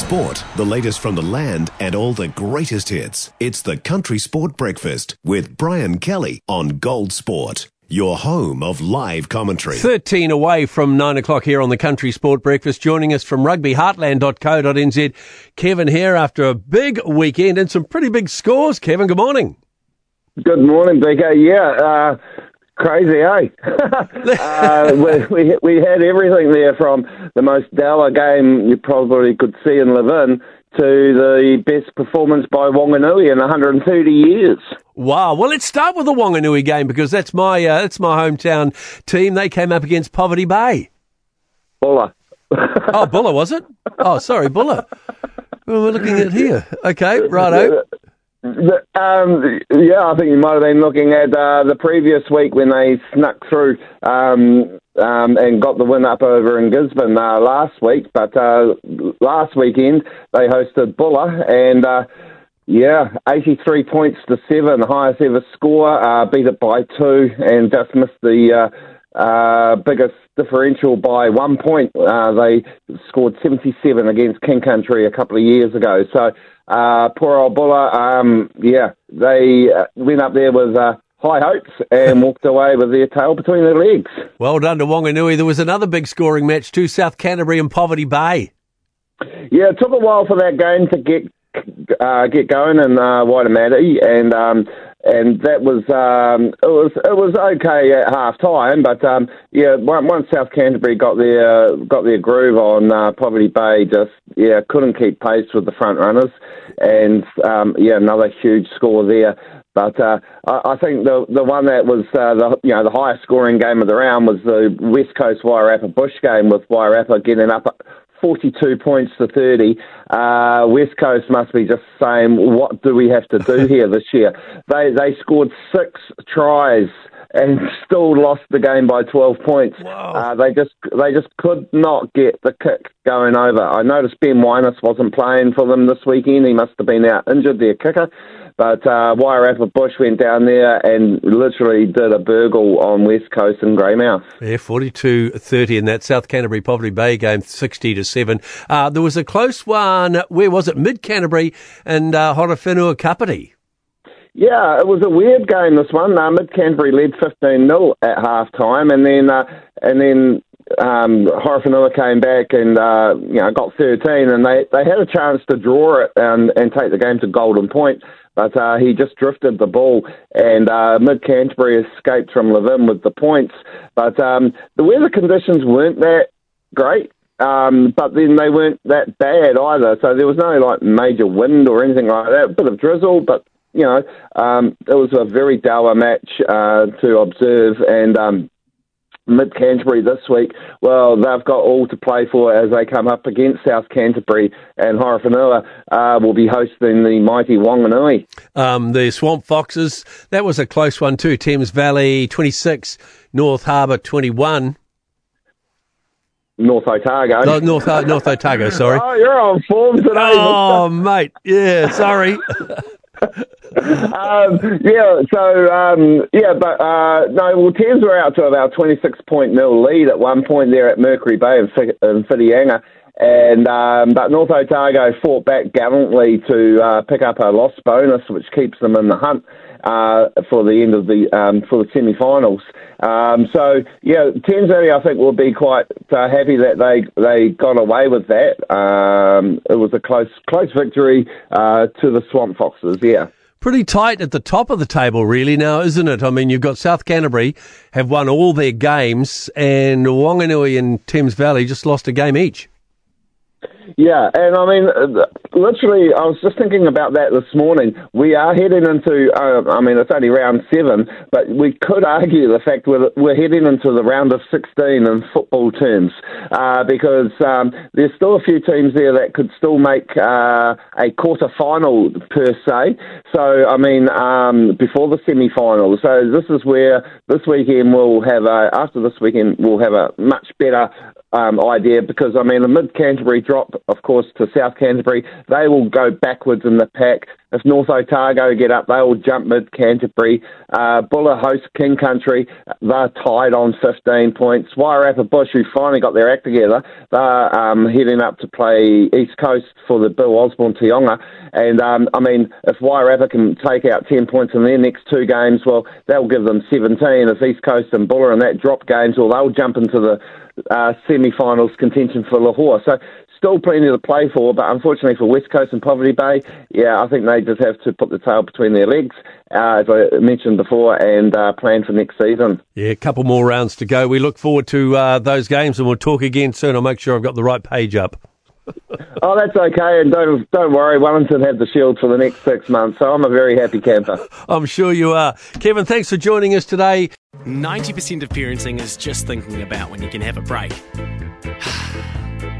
Sport, the latest from the land, and all the greatest hits. It's the Country Sport Breakfast with Brian Kelly on Gold Sport. Your home of live commentary. 13 away from 9 o'clock here on the Country Sport Breakfast. Joining us from rugbyheartland.co.nz. Kevin Hare after a big weekend and some pretty big scores. Kevin, good morning. Good morning, Becker. Yeah, uh, crazy, eh? uh, we, we, we had everything there from the most dour game you probably could see in Levin to the best performance by Wanganui in 130 years. Wow. Well, let's start with the Wanganui game because that's my uh, that's my hometown team. They came up against Poverty Bay. Buller. oh, Buller was it? Oh, sorry, Buller. Well, we're looking at here. Okay, righto. Um, yeah, I think you might have been looking at uh, the previous week when they snuck through um, um, and got the win up over in Gisborne uh, last week. But uh, last weekend they hosted Buller and. Uh, yeah, 83 points to seven, highest ever score. Uh, beat it by two and just missed the uh, biggest differential by one point. Uh, they scored 77 against King Country a couple of years ago. So uh, poor old Buller, um, yeah, they uh, went up there with uh, high hopes and walked away with their tail between their legs. Well done to Wanganui. There was another big scoring match too, South Canterbury and Poverty Bay. Yeah, it took a while for that game to get uh, get going in uh, Waitemata, and um, and that was um, it was it was okay at half time, but um, yeah, once South Canterbury got their got their groove on uh, Poverty Bay, just yeah couldn't keep pace with the front runners, and um, yeah another huge score there. But uh, I, I think the the one that was uh, the you know the highest scoring game of the round was the West Coast Wairarapa Bush game with Wairarapa getting up 42 points to 30. Uh, West Coast must be just saying, what do we have to do here this year? They, they scored six tries and still lost the game by 12 points. Uh, they just they just could not get the kick going over. I noticed Ben Winus wasn't playing for them this weekend. He must have been out injured, their kicker. But uh, Wairarapa Bush went down there and literally did a burgle on West Coast and Greymouth. Yeah, 42-30 in that South Canterbury Poverty Bay game, 60 to 7. Uh, there was a close one, where was it? Mid Canterbury and uh, Horowhenua Kapiti. Yeah, it was a weird game. This one, uh, Mid Canterbury led fifteen 0 at half time, and then uh, and then um, Horowhenua came back and uh, you know got 13, and they, they had a chance to draw it and, and take the game to Golden Point, but uh, he just drifted the ball, and uh, Mid Canterbury escaped from Levin with the points. But um, the weather conditions weren't that great. Um, but then they weren't that bad either, so there was no like major wind or anything like that. A bit of drizzle, but you know, um, it was a very dour match uh, to observe, and um, Mid Canterbury this week, well, they've got all to play for as they come up against South Canterbury, and Horowhenua uh, will be hosting the mighty Wanganui. Um, the Swamp Foxes, that was a close one too. Thames Valley 26, North Harbour 21. North Otago. No, North, uh, North Otago, sorry. oh, you're on form today. Oh, mate. Yeah, sorry. um, yeah, so um, yeah, but uh, no, well, Thames were out to about twenty six point nil lead at one point there at Mercury Bay in, in Whitianga. And um, but North Otago fought back gallantly to uh, pick up a loss bonus, which keeps them in the hunt uh, for the end of the um, for the semi-finals. Um, so yeah, Valley I think will be quite uh, happy that they they got away with that. Um, it was a close close victory uh, to the Swamp Foxes. Yeah. Pretty tight at the top of the table, really, now, isn't it? I mean, you've got South Canterbury have won all their games, and Wanganui and Thames Valley just lost a game each. Yeah, and I mean, uh, literally, I was just thinking about that this morning. We are heading into, uh, I mean, it's only round seven, but we could argue the fact we're, we're heading into the round of 16 in football terms, uh, because um, there's still a few teams there that could still make uh, a quarter final per se. So, I mean, um, before the semi final. So, this is where this weekend we'll have a, after this weekend, we'll have a much better um, idea because I mean the mid Canterbury drop, of course, to South Canterbury. They will go backwards in the pack. If North Otago get up, they'll jump mid Canterbury. Uh, Buller host King Country, they're tied on 15 points. Wairarapa Bush, who finally got their act together, they're um, heading up to play East Coast for the Bill Osborne Taonga. And um, I mean, if Wairarapa can take out 10 points in their next two games, well, they'll give them 17. If East Coast and Buller and that drop games, well, they'll jump into the uh, semi-finals contention for Lochore. So still plenty to play for, but unfortunately for West Coast and Poverty Bay, yeah, I think they just have to put the tail between their legs, uh, as I mentioned before, and uh, plan for next season. Yeah, a couple more rounds to go. We look forward to uh, those games, and we'll talk again soon. I'll make sure I've got the right page up. oh, that's okay, and don't don't worry. Wellington have the shield for the next six months, so I'm a very happy camper. I'm sure you are, Kevin. Thanks for joining us today. Ninety percent of parenting is just thinking about when you can have a break.